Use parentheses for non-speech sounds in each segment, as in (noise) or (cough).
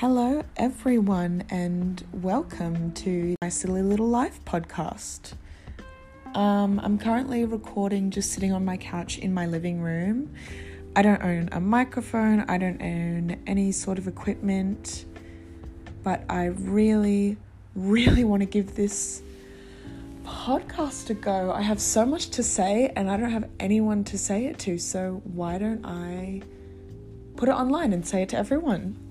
Hello, everyone, and welcome to my Silly Little Life podcast. Um, I'm currently recording just sitting on my couch in my living room. I don't own a microphone, I don't own any sort of equipment, but I really, really want to give this podcast a go. I have so much to say, and I don't have anyone to say it to, so why don't I put it online and say it to everyone?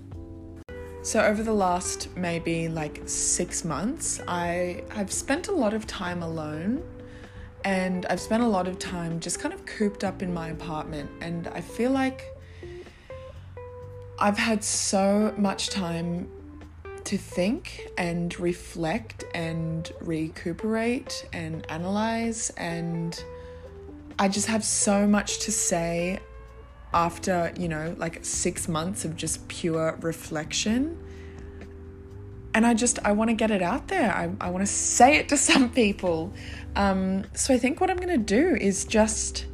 So, over the last maybe like six months, I have spent a lot of time alone and I've spent a lot of time just kind of cooped up in my apartment. And I feel like I've had so much time to think and reflect and recuperate and analyze. And I just have so much to say after, you know, like six months of just pure reflection. And I just, I want to get it out there. I, I want to say it to (laughs) some people. Um, so I think what I'm going to do is just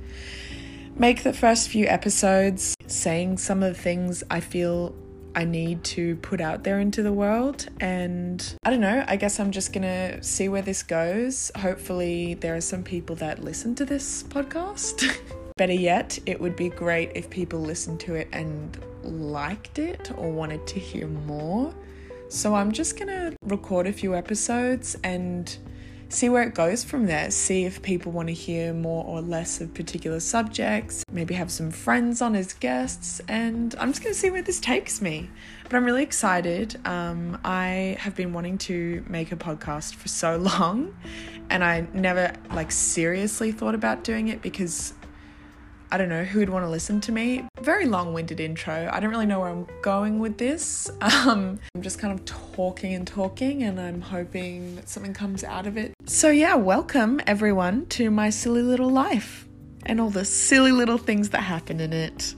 make the first few episodes saying some of the things I feel I need to put out there into the world. And I don't know, I guess I'm just gonna see where this goes. Hopefully, there are some people that listen to this podcast. (laughs) Better yet, it would be great if people listened to it and liked it or wanted to hear more. So I'm just gonna record a few episodes and see where it goes from there. See if people want to hear more or less of particular subjects, maybe have some friends on as guests, and I'm just going to see where this takes me. But I'm really excited. Um, I have been wanting to make a podcast for so (laughs) long, and I never like seriously thought about doing it because I don't know who would want to listen to me. Very long winded intro. I don't really know where I'm going with this. (laughs) Um, I'm just kind of talking and talking, and I'm hoping that something comes out of it. So, yeah, welcome everyone to my silly little life and all the silly little things that happen in it.